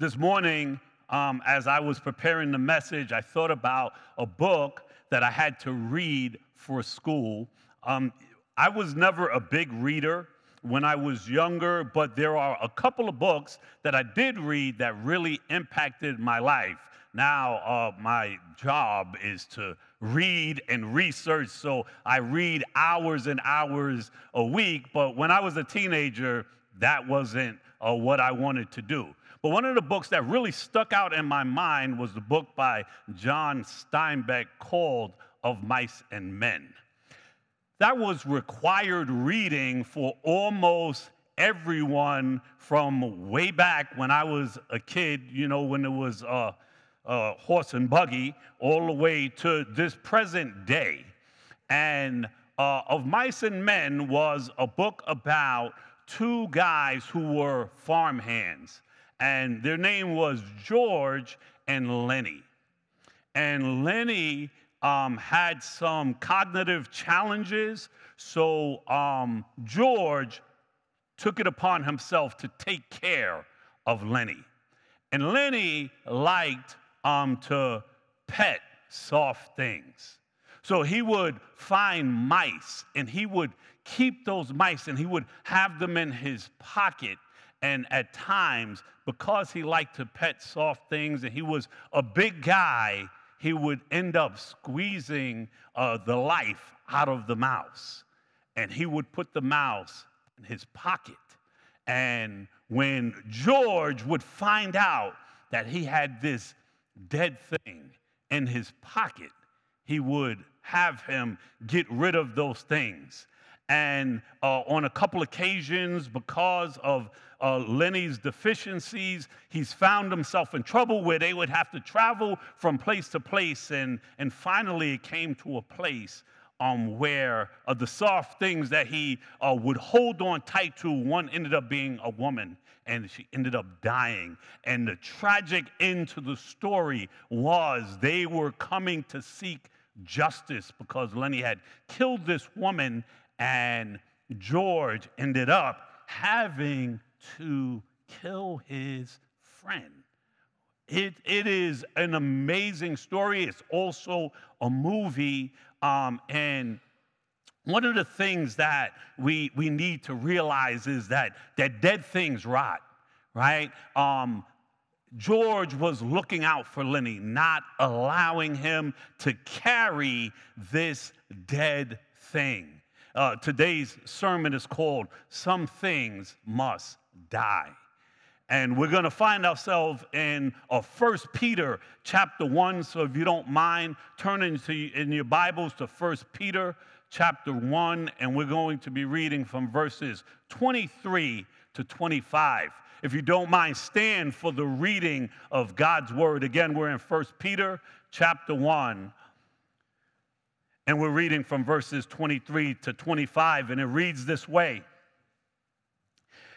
This morning, um, as I was preparing the message, I thought about a book that I had to read for school. Um, I was never a big reader when I was younger, but there are a couple of books that I did read that really impacted my life. Now, uh, my job is to read and research, so I read hours and hours a week. But when I was a teenager, that wasn't uh, what I wanted to do. But one of the books that really stuck out in my mind was the book by John Steinbeck called Of Mice and Men. That was required reading for almost everyone from way back when I was a kid, you know, when it was uh, uh, horse and buggy, all the way to this present day. And uh, Of Mice and Men was a book about two guys who were farmhands and their name was George and Lenny. And Lenny um, had some cognitive challenges, so um, George took it upon himself to take care of Lenny. And Lenny liked um, to pet soft things. So he would find mice and he would keep those mice and he would have them in his pocket and at times, because he liked to pet soft things and he was a big guy, he would end up squeezing uh, the life out of the mouse. And he would put the mouse in his pocket. And when George would find out that he had this dead thing in his pocket, he would have him get rid of those things. And uh, on a couple occasions, because of uh, Lenny's deficiencies, he's found himself in trouble where they would have to travel from place to place. And, and finally, it came to a place um, where uh, the soft things that he uh, would hold on tight to, one ended up being a woman and she ended up dying. And the tragic end to the story was they were coming to seek justice because Lenny had killed this woman and George ended up having to kill his friend. It, it is an amazing story. It's also a movie. Um, and one of the things that we, we need to realize is that, that dead things rot, right? Um, George was looking out for Lenny, not allowing him to carry this dead thing. Uh, today's sermon is called Some Things Must Die. And we're going to find ourselves in a uh, First Peter chapter 1. So if you don't mind, turning to, in your Bibles to First Peter chapter 1, and we're going to be reading from verses 23 to 25. If you don't mind, stand for the reading of God's word. Again, we're in First Peter chapter 1, and we're reading from verses 23 to 25, and it reads this way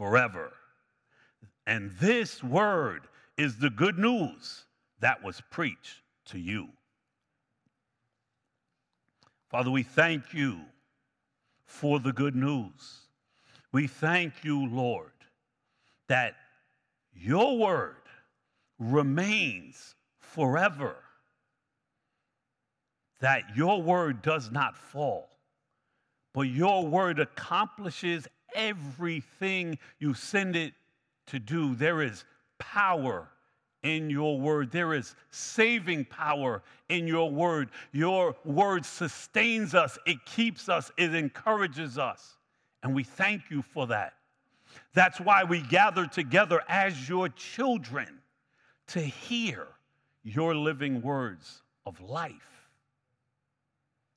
forever. And this word is the good news that was preached to you. Father, we thank you for the good news. We thank you, Lord, that your word remains forever that your word does not fall, but your word accomplishes everything you send it to do. There is power in your word. There is saving power in your word. Your word sustains us, it keeps us, it encourages us. And we thank you for that. That's why we gather together as your children to hear your living words of life.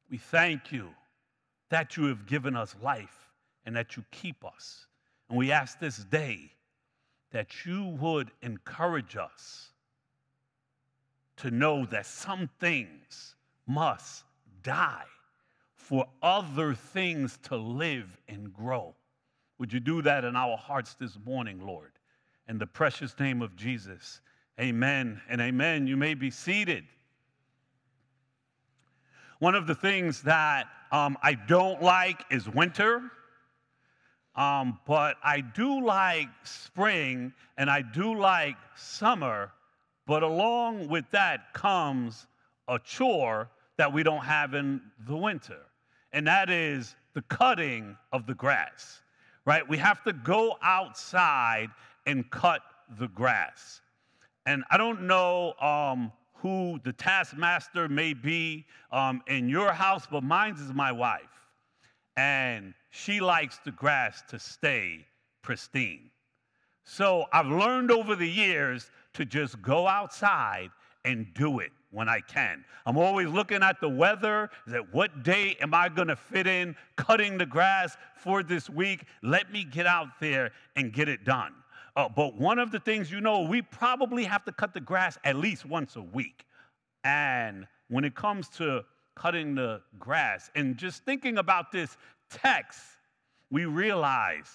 We thank you that you have given us life and that you keep us. And we ask this day that you would encourage us to know that some things must die for other things to live and grow. Would you do that in our hearts this morning, Lord? In the precious name of Jesus. Amen and amen. You may be seated. One of the things that um, I don't like is winter, um, but I do like spring and I do like summer. But along with that comes a chore that we don't have in the winter, and that is the cutting of the grass, right? We have to go outside and cut the grass. And I don't know um, who the taskmaster may be um, in your house, but mine is my wife. And she likes the grass to stay pristine. So I've learned over the years to just go outside and do it when I can. I'm always looking at the weather, Is that what day am I going to fit in cutting the grass for this week? Let me get out there and get it done. Uh, but one of the things you know, we probably have to cut the grass at least once a week. And when it comes to cutting the grass and just thinking about this text, we realize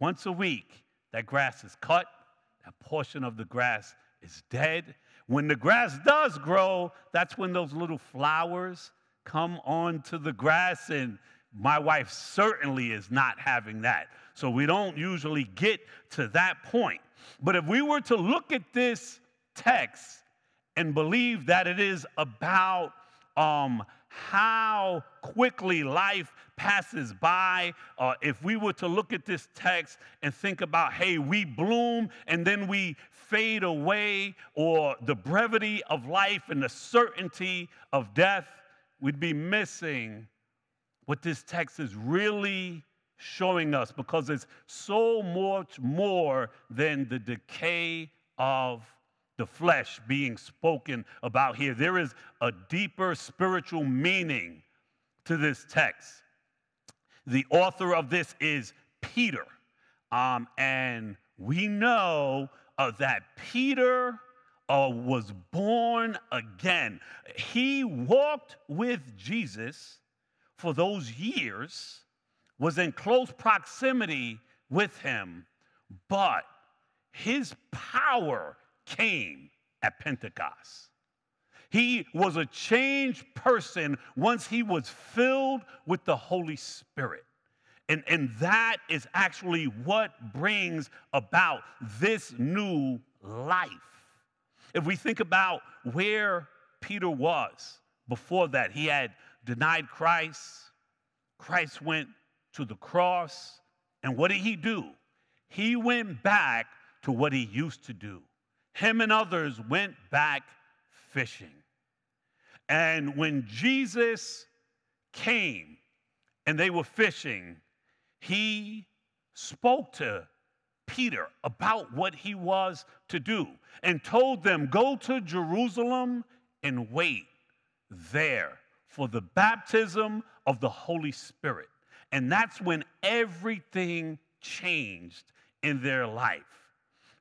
once a week that grass is cut, that portion of the grass is dead. When the grass does grow, that's when those little flowers come onto the grass, and my wife certainly is not having that. So we don't usually get to that point. But if we were to look at this text and believe that it is about um, how quickly life passes by. Uh, if we were to look at this text and think about, hey, we bloom and then we fade away, or the brevity of life and the certainty of death, we'd be missing what this text is really showing us because it's so much more than the decay of the flesh being spoken about here. There is a deeper spiritual meaning to this text. The author of this is Peter. Um, and we know uh, that Peter uh, was born again. He walked with Jesus for those years was in close proximity with him, but his power came at Pentecost. He was a changed person once he was filled with the Holy Spirit. And, and that is actually what brings about this new life. If we think about where Peter was before that, he had denied Christ. Christ went to the cross. And what did he do? He went back to what he used to do. Him and others went back fishing. And when Jesus came and they were fishing, he spoke to Peter about what he was to do and told them, Go to Jerusalem and wait there for the baptism of the Holy Spirit. And that's when everything changed in their life.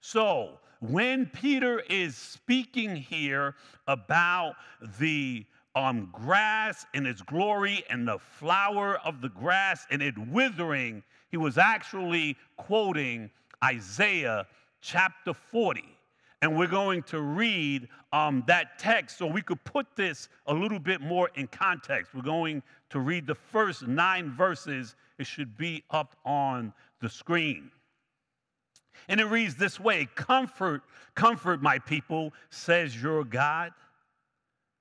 So, when Peter is speaking here about the um, grass and its glory and the flower of the grass and it withering, he was actually quoting Isaiah chapter 40. And we're going to read um, that text so we could put this a little bit more in context. We're going to read the first nine verses. It should be up on the screen. And it reads this way Comfort, comfort my people, says your God.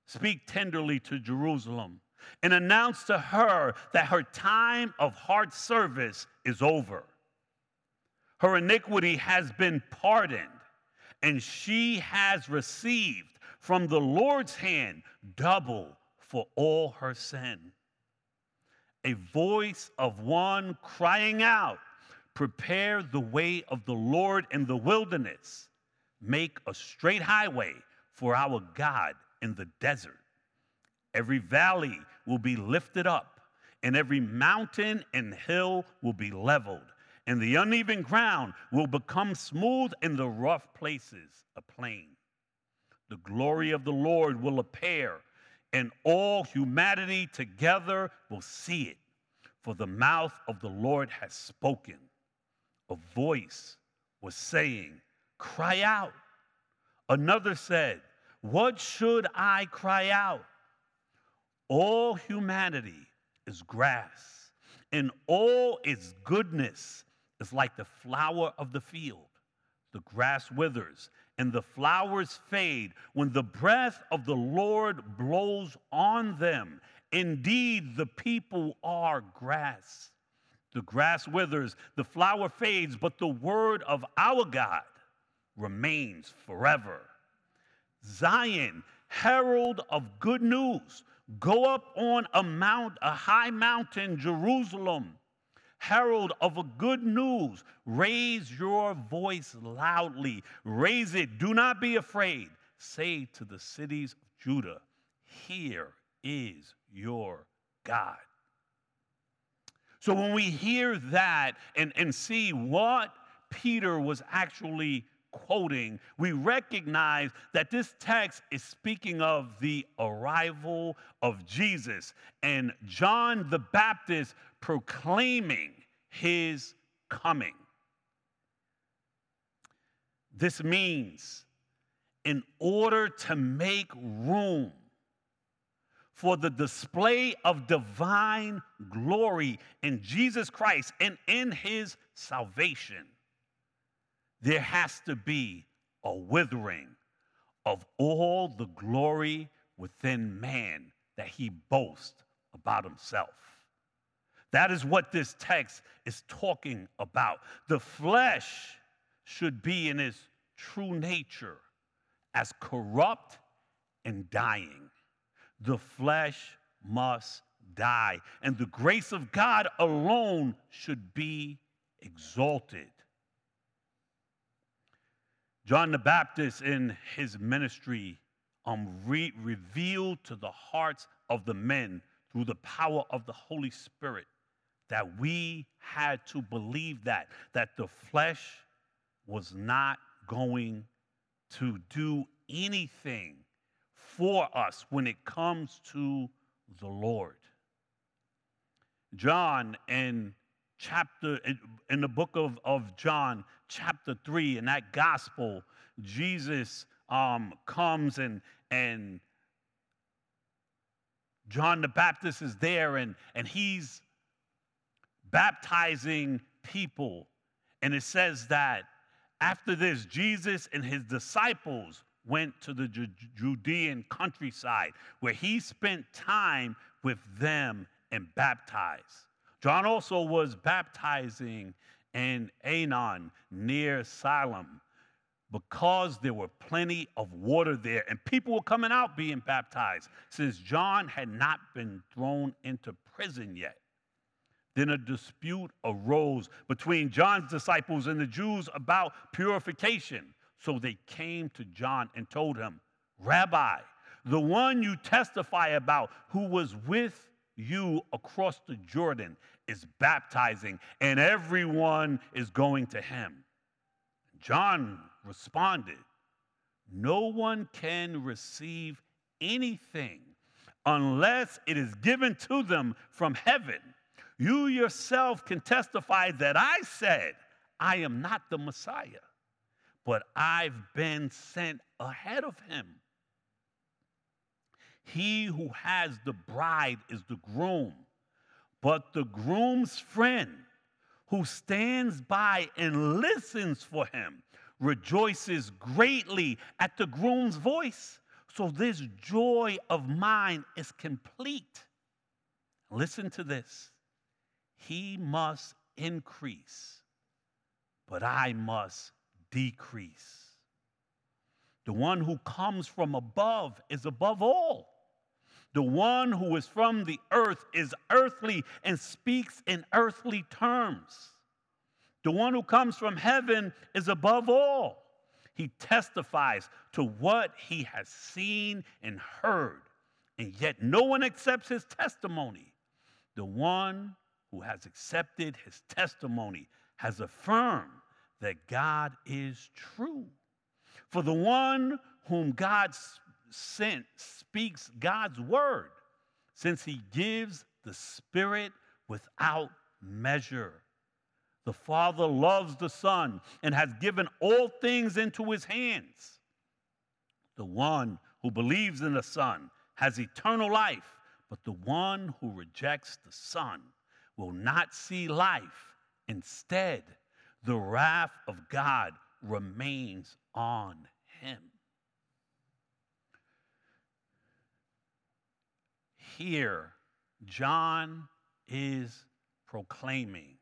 Speak tenderly to Jerusalem and announce to her that her time of hard service is over. Her iniquity has been pardoned and she has received from the Lord's hand double for all her sin. A voice of one crying out, Prepare the way of the Lord in the wilderness, make a straight highway for our God in the desert. Every valley will be lifted up, and every mountain and hill will be leveled and the uneven ground will become smooth, and the rough places a plain. The glory of the Lord will appear, and all humanity together will see it. For the mouth of the Lord has spoken. A voice was saying, Cry out. Another said, What should I cry out? All humanity is grass, and all its goodness is like the flower of the field. The grass withers and the flowers fade when the breath of the Lord blows on them. Indeed, the people are grass. The grass withers, the flower fades, but the word of our God remains forever. Zion, herald of good news, go up on a mount, a high mountain, Jerusalem herald of a good news. Raise your voice loudly. Raise it. Do not be afraid. Say to the cities of Judah, Here is your God. So when we hear that and, and see what Peter was actually quoting, we recognize that this text is speaking of the arrival of Jesus and John the Baptist proclaiming his coming. This means, in order to make room for the display of divine glory in Jesus Christ and in his salvation, there has to be a withering of all the glory within man that he boasts about himself. That is what this text is talking about. The flesh should be in its true nature as corrupt and dying. The flesh must die, and the grace of God alone should be exalted. John the Baptist, in his ministry, um, re- revealed to the hearts of the men through the power of the Holy Spirit that we had to believe that, that the flesh was not going to do anything for us when it comes to the Lord. John in chapter in the book of, of John, chapter 3, in that gospel, Jesus um, comes and and John the Baptist is there and, and he's baptizing people. And it says that after this, Jesus and his disciples went to the Judean countryside where he spent time with them and baptized. John also was baptizing in Aenon near Siloam because there were plenty of water there and people were coming out being baptized since John had not been thrown into prison yet. Then a dispute arose between John's disciples and the Jews about purification. So they came to John and told him, Rabbi, the one you testify about who was with you across the Jordan is baptizing, and everyone is going to him. John responded, No one can receive anything unless it is given to them from heaven. You yourself can testify that I said, I am not the Messiah, but I've been sent ahead of him. He who has the bride is the groom, but the groom's friend who stands by and listens for him rejoices greatly at the groom's voice. So this joy of mine is complete. Listen to this. He must increase, but I must decrease. The one who comes from above is above all. The one who is from the earth is earthly and speaks in earthly terms. The one who comes from heaven is above all. He testifies to what he has seen and heard, and yet no one accepts his testimony. The one who has accepted his testimony has affirmed that God is true. For the one whom God sent speaks God's word, since he gives the Spirit without measure. The Father loves the Son and has given all things into his hands. The one who believes in the Son has eternal life, but the one who rejects the Son will not see life. Instead, the wrath of God remains on him. Here, John is proclaiming,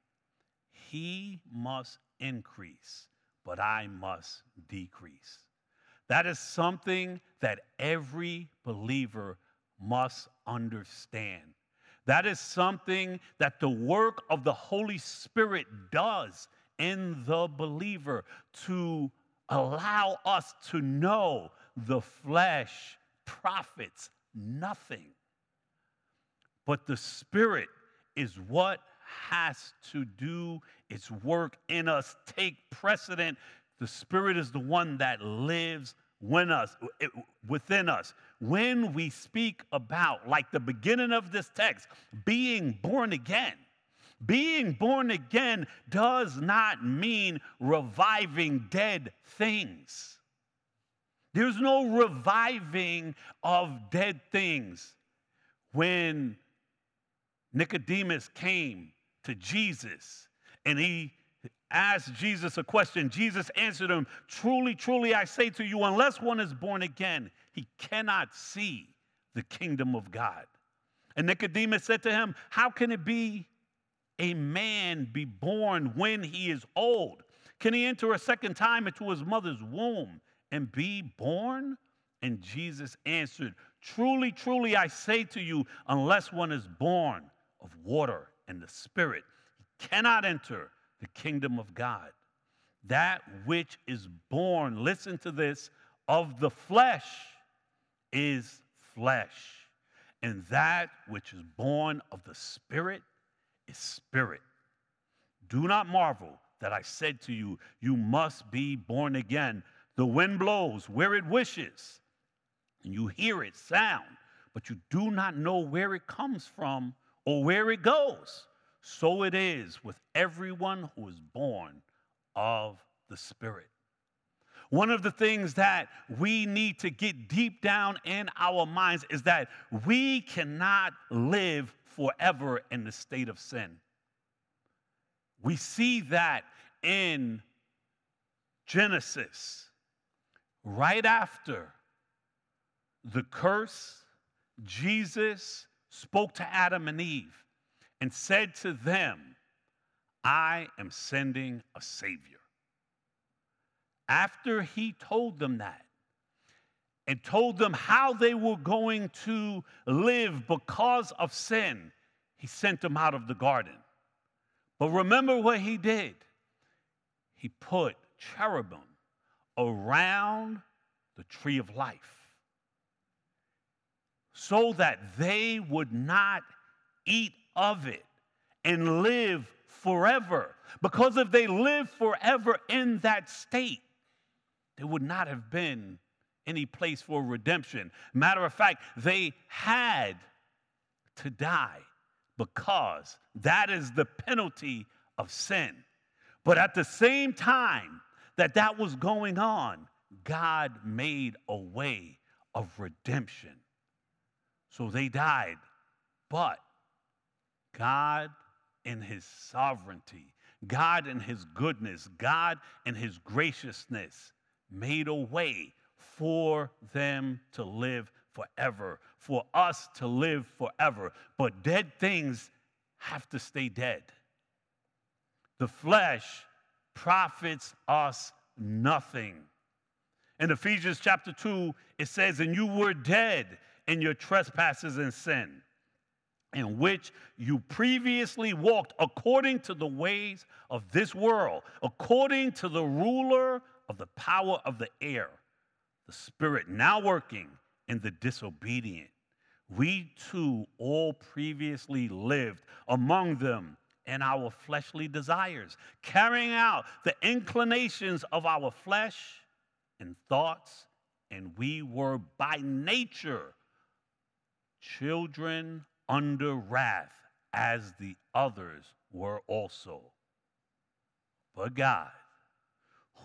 He must increase, but I must decrease. That is something that every believer must understand. That is something that the work of the Holy Spirit does in the believer to allow us to know the flesh profits nothing. But the Spirit is what has to do its work in us, take precedent. The Spirit is the one that lives when us, within us. When we speak about, like the beginning of this text, being born again, being born again does not mean reviving dead things. There's no reviving of dead things. When Nicodemus came to Jesus and he asked Jesus a question, Jesus answered him, Truly, truly, I say to you, unless one is born again, he cannot see the kingdom of God. And Nicodemus said to him, How can it be a man be born when he is old? Can he enter a second time into his mother's womb and be born? And Jesus answered, Truly, truly, I say to you, unless one is born of water and the Spirit, he cannot enter the kingdom of God. That which is born, listen to this, of the flesh is flesh, and that which is born of the Spirit is spirit. Do not marvel that I said to you, You must be born again. The wind blows where it wishes, and you hear it sound, but you do not know where it comes from or where it goes. So it is with everyone who is born of the Spirit. One of the things that we need to get deep down in our minds is that we cannot live forever in the state of sin. We see that in Genesis, right after the curse, Jesus spoke to Adam and Eve and said to them, I am sending a Savior. After he told them that, and told them how they were going to live because of sin, he sent them out of the garden. But remember what he did? He put cherubim around the tree of life so that they would not eat of it and live forever. Because if they lived forever in that state, they would not have been any place for redemption. Matter of fact, they had to die because that is the penalty of sin. But at the same time that that was going on, God made a way of redemption. So they died. But God, in His sovereignty, God, in His goodness, God, in His graciousness, made a way for them to live forever, for us to live forever. But dead things have to stay dead. The flesh profits us nothing. In Ephesians chapter 2, it says, And you were dead in your trespasses and sin, in which you previously walked according to the ways of this world, according to the ruler of the power of the air the Spirit now working in the disobedient. We too all previously lived among them in our fleshly desires, carrying out the inclinations of our flesh and thoughts, and we were by nature children under wrath, as the others were also. But God,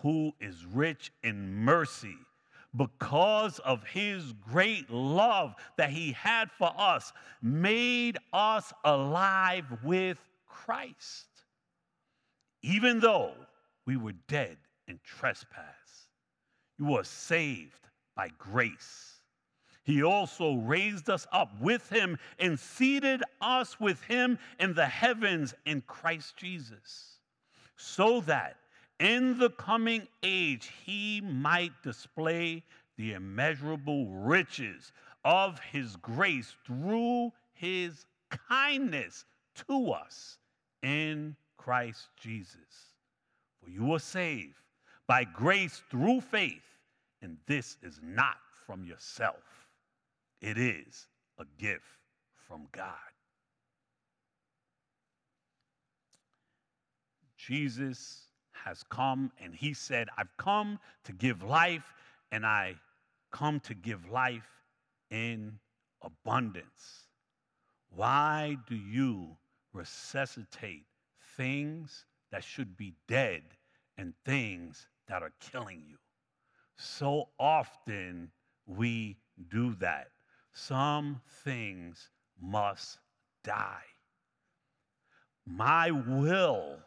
who is rich in mercy, because of his great love that he had for us, made us alive with Christ, even though we were dead in trespass. You were saved by grace. He also raised us up with him and seated us with him in the heavens in Christ Jesus, so that in the coming age he might display the immeasurable riches of his grace through his kindness to us in Christ Jesus. For you are saved by grace through faith, and this is not from yourself, it is a gift from God. Jesus has come and he said, I've come to give life and I come to give life in abundance. Why do you resuscitate things that should be dead and things that are killing you? So often we do that. Some things must die. My will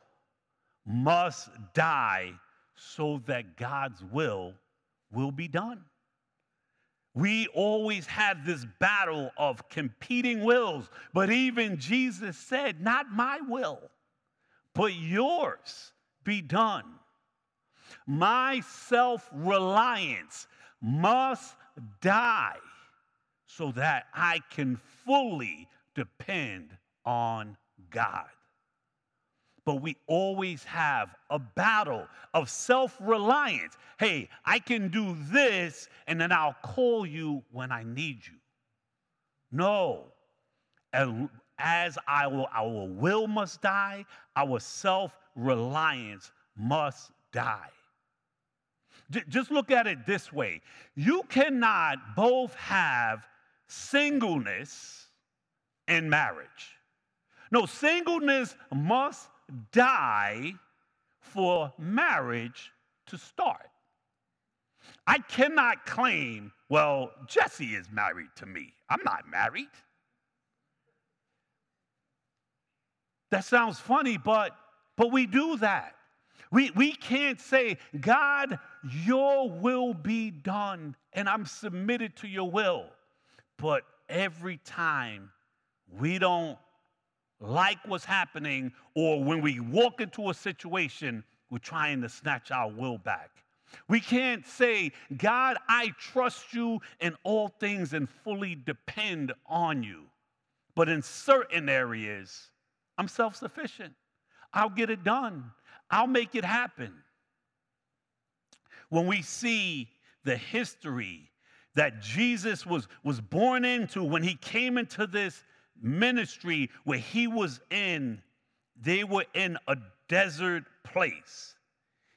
must die so that God's will will be done. We always have this battle of competing wills, but even Jesus said, Not my will, but yours be done. My self reliance must die so that I can fully depend on God but we always have a battle of self reliance. Hey, I can do this and then I'll call you when I need you. No. As our, our will must die, our self reliance must die. Just look at it this way you cannot both have singleness and marriage. No, singleness must die for marriage to start. I cannot claim, well, Jesse is married to me. I'm not married. That sounds funny, but but we do that. We, we can't say, God, your will be done, and I'm submitted to your will. But every time we don't like what's happening, or when we walk into a situation, we're trying to snatch our will back. We can't say, God, I trust you in all things and fully depend on you. But in certain areas, I'm self sufficient. I'll get it done, I'll make it happen. When we see the history that Jesus was, was born into when he came into this ministry where he was in, they were in a desert place.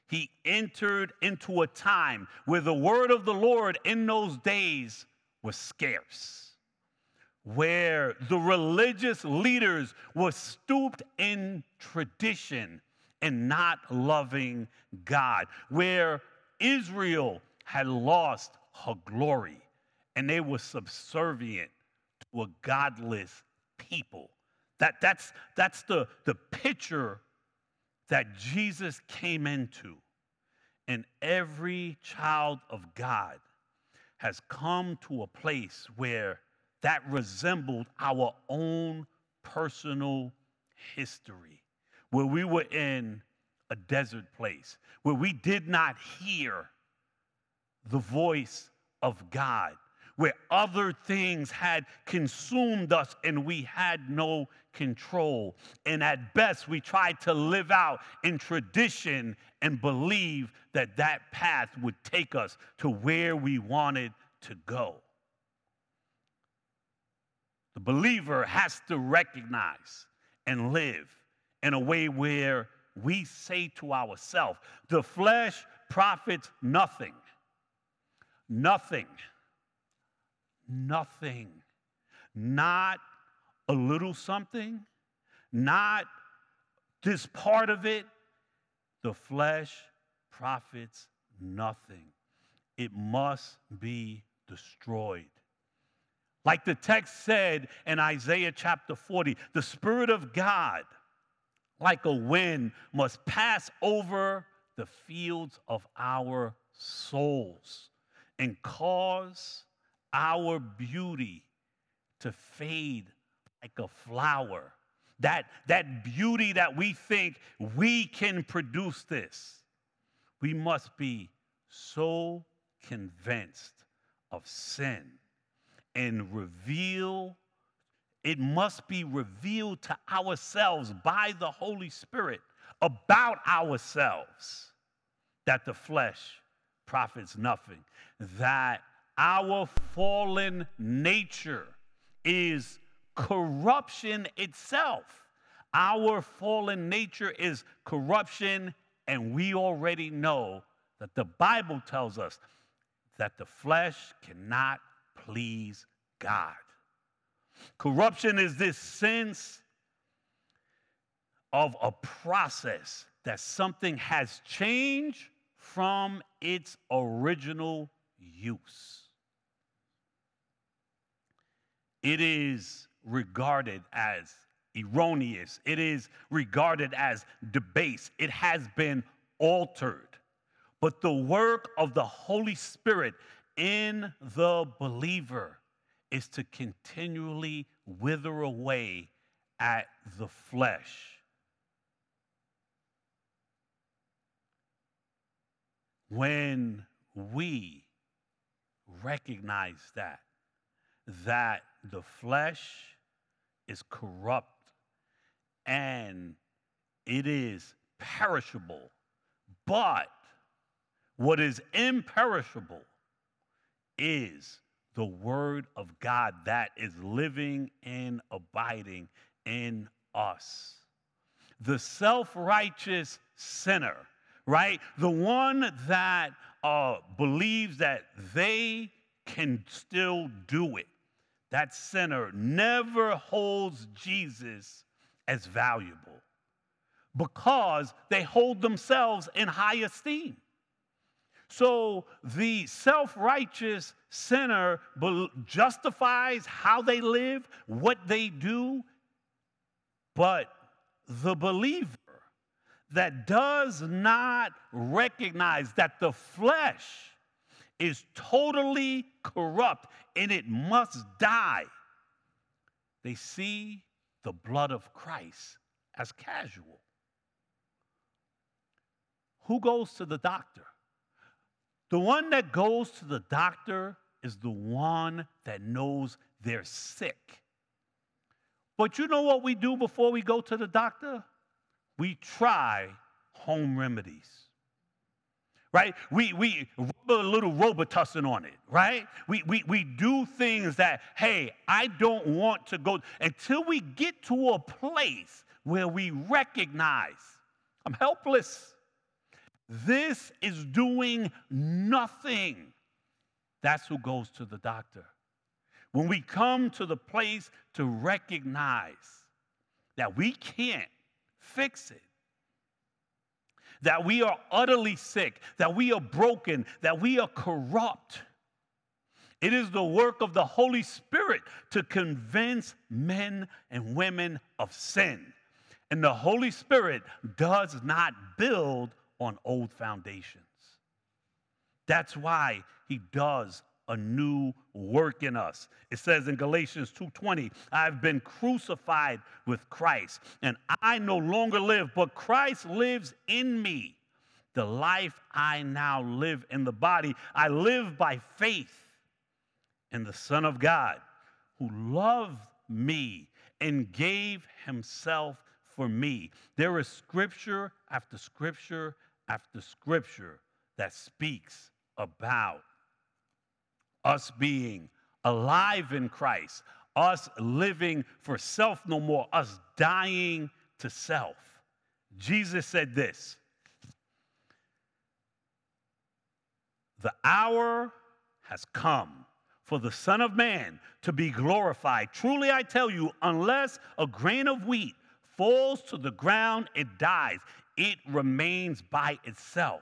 He entered into a time where the word of the Lord in those days was scarce, where the religious leaders were stooped in tradition and not loving God, where Israel had lost her glory and they were subservient to a godless people. That, that's, that's the, the picture that Jesus came into. And every child of God has come to a place where that resembled our own personal history, where we were in a desert place, where we did not hear the voice of God, where other things had consumed us and we had no control. And at best, we tried to live out in tradition and believe that that path would take us to where we wanted to go. The believer has to recognize and live in a way where we say to ourselves, the flesh profits nothing. Nothing. Nothing. Not a little something, not this part of it. The flesh profits nothing. It must be destroyed. Like the text said in Isaiah chapter 40, the Spirit of God, like a wind, must pass over the fields of our souls and cause our beauty to fade like a flower. That, that beauty that we think we can produce this. We must be so convinced of sin and reveal, it must be revealed to ourselves by the Holy Spirit about ourselves that the flesh profits nothing, that our fallen nature is corruption itself. Our fallen nature is corruption, and we already know that the Bible tells us that the flesh cannot please God. Corruption is this sense of a process that something has changed from its original use. It is regarded as erroneous, it is regarded as debased, it has been altered. But the work of the Holy Spirit in the believer is to continually wither away at the flesh. When we recognize that, that the flesh is corrupt and it is perishable, but what is imperishable is the Word of God that is living and abiding in us. The self righteous sinner, right? The one that uh, believes that they can still do it. That sinner never holds Jesus as valuable because they hold themselves in high esteem. So the self righteous sinner justifies how they live, what they do, but the believer that does not recognize that the flesh is totally corrupt and it must die, they see the blood of Christ as casual. Who goes to the doctor? The one that goes to the doctor is the one that knows they're sick. But you know what we do before we go to the doctor? We try home remedies. Right? We, we rub a little Robitussin on it, right? We, we, we do things that, hey, I don't want to go until we get to a place where we recognize I'm helpless. This is doing nothing. That's who goes to the doctor. When we come to the place to recognize that we can't fix it, that we are utterly sick, that we are broken, that we are corrupt. It is the work of the Holy Spirit to convince men and women of sin. And the Holy Spirit does not build on old foundations. That's why he does a new work in us. It says in Galatians 2:20, I've been crucified with Christ, and I no longer live, but Christ lives in me. The life I now live in the body, I live by faith in the Son of God, who loved me and gave himself for me. There is scripture after scripture after scripture that speaks about us being alive in Christ, us living for self no more, us dying to self. Jesus said this The hour has come for the Son of Man to be glorified. Truly, I tell you, unless a grain of wheat falls to the ground, it dies. It remains by itself.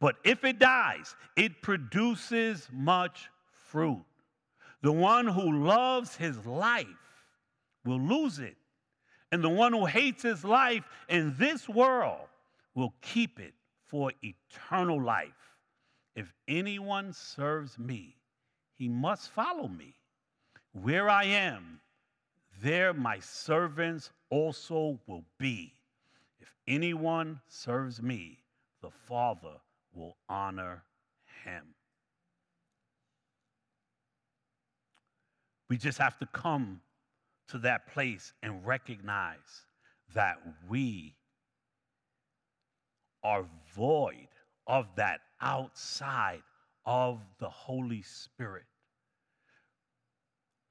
But if it dies, it produces much fruit. The one who loves his life will lose it. And the one who hates his life in this world will keep it for eternal life. If anyone serves me, he must follow me. Where I am, there my servants also will be. If anyone serves me, the Father will honor him. We just have to come to that place and recognize that we are void of that outside of the Holy Spirit.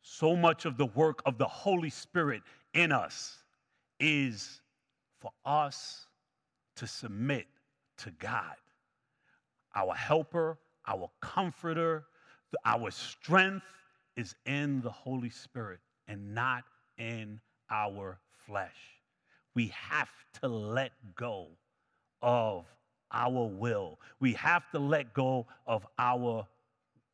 So much of the work of the Holy Spirit in us is for us to submit to God, our helper, our comforter, our strength is in the Holy Spirit and not in our flesh. We have to let go of our will. We have to let go of our,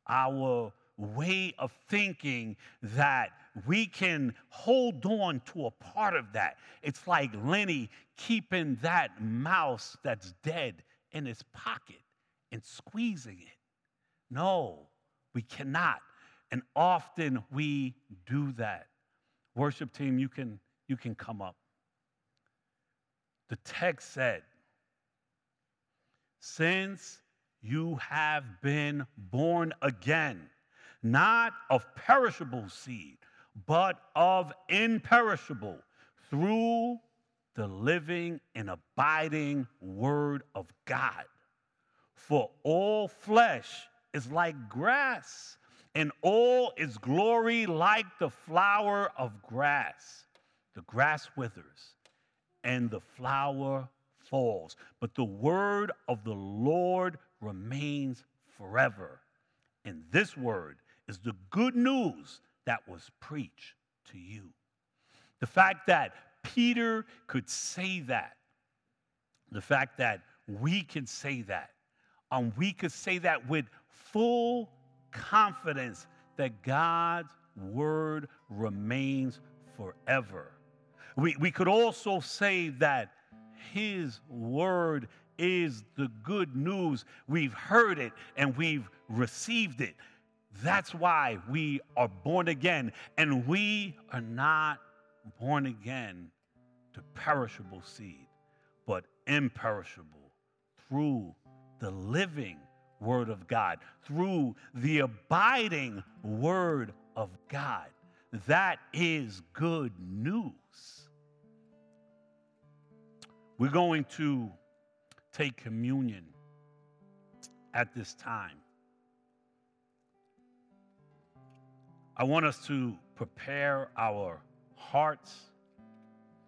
our way of thinking that we can hold on to a part of that. It's like Lennie keeping that mouse that's dead in his pocket and squeezing it. No, we cannot. And often we do that. Worship team, you can, you can come up. The text said, Since you have been born again, not of perishable seed, but of imperishable, through the living and abiding word of God. For all flesh is like grass, and all its glory like the flower of grass. The grass withers, and the flower falls, but the word of the Lord remains forever. And this word is the good news that was preached to you. The fact that Peter could say that, the fact that we can say that, um, we could say that with full confidence that God's word remains forever. We, we could also say that his word is the good news. We've heard it and we've received it. That's why we are born again. And we are not born again to perishable seed, but imperishable through the living Word of God, through the abiding Word of God. That is good news. We're going to take communion at this time. I want us to prepare our hearts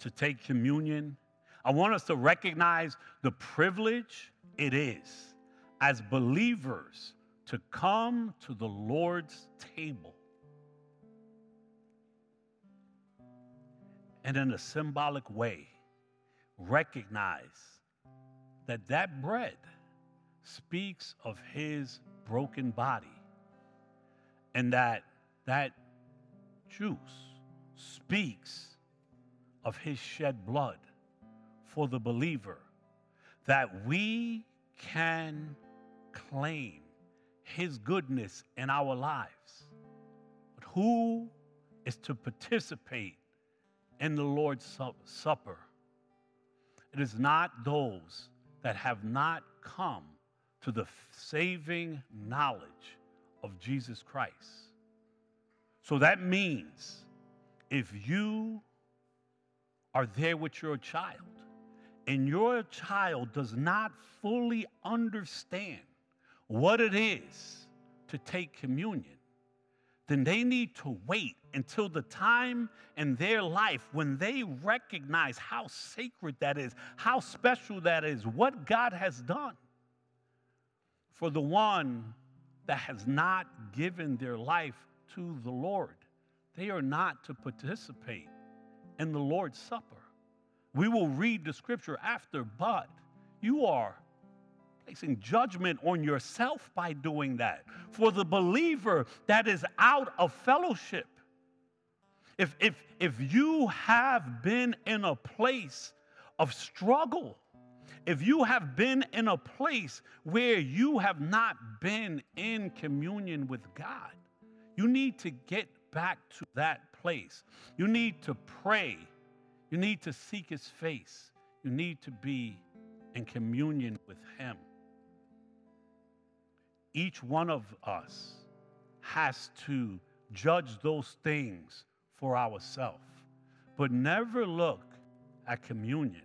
to take communion. I want us to recognize the privilege it is as believers to come to the Lord's table. And in a symbolic way, recognize that that bread speaks of his broken body and that that juice speaks of his shed blood for the believer that we can claim his goodness in our lives. But who is to participate in the Lord's Supper? It is not those that have not come to the saving knowledge of Jesus Christ. So that means if you are there with your child and your child does not fully understand what it is to take communion, then they need to wait until the time in their life when they recognize how sacred that is, how special that is, what God has done. For the one that has not given their life to the Lord, they are not to participate in the Lord's Supper. We will read the scripture after, but you are placing judgment on yourself by doing that. For the believer that is out of fellowship, if, if, if you have been in a place of struggle, if you have been in a place where you have not been in communion with God, you need to get back to that place. You need to pray. You need to seek His face. You need to be in communion with Him. Each one of us has to judge those things for ourselves, but never look at communion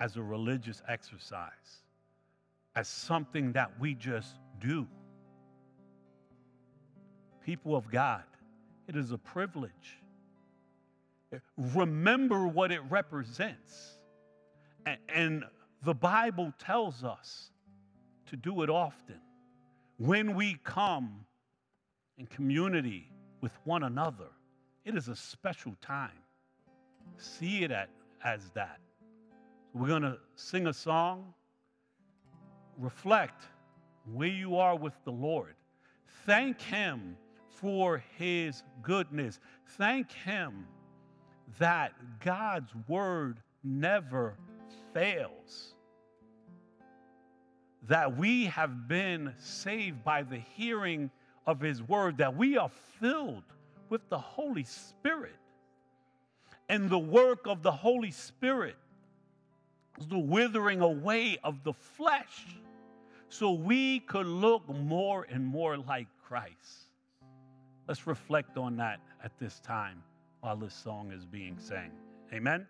as a religious exercise, as something that we just do. People of God, it is a privilege. Remember what it represents. And the Bible tells us to do it often. When we come in community with one another, it is a special time. See it as that. We're going to sing a song. Reflect where you are with the Lord. Thank Him for His goodness. Thank Him that God's word never fails. That we have been saved by the hearing of His word, that we are filled with the Holy Spirit. And the work of the Holy Spirit is the withering away of the flesh so we could look more and more like Christ. Let's reflect on that at this time while this song is being sang. Amen.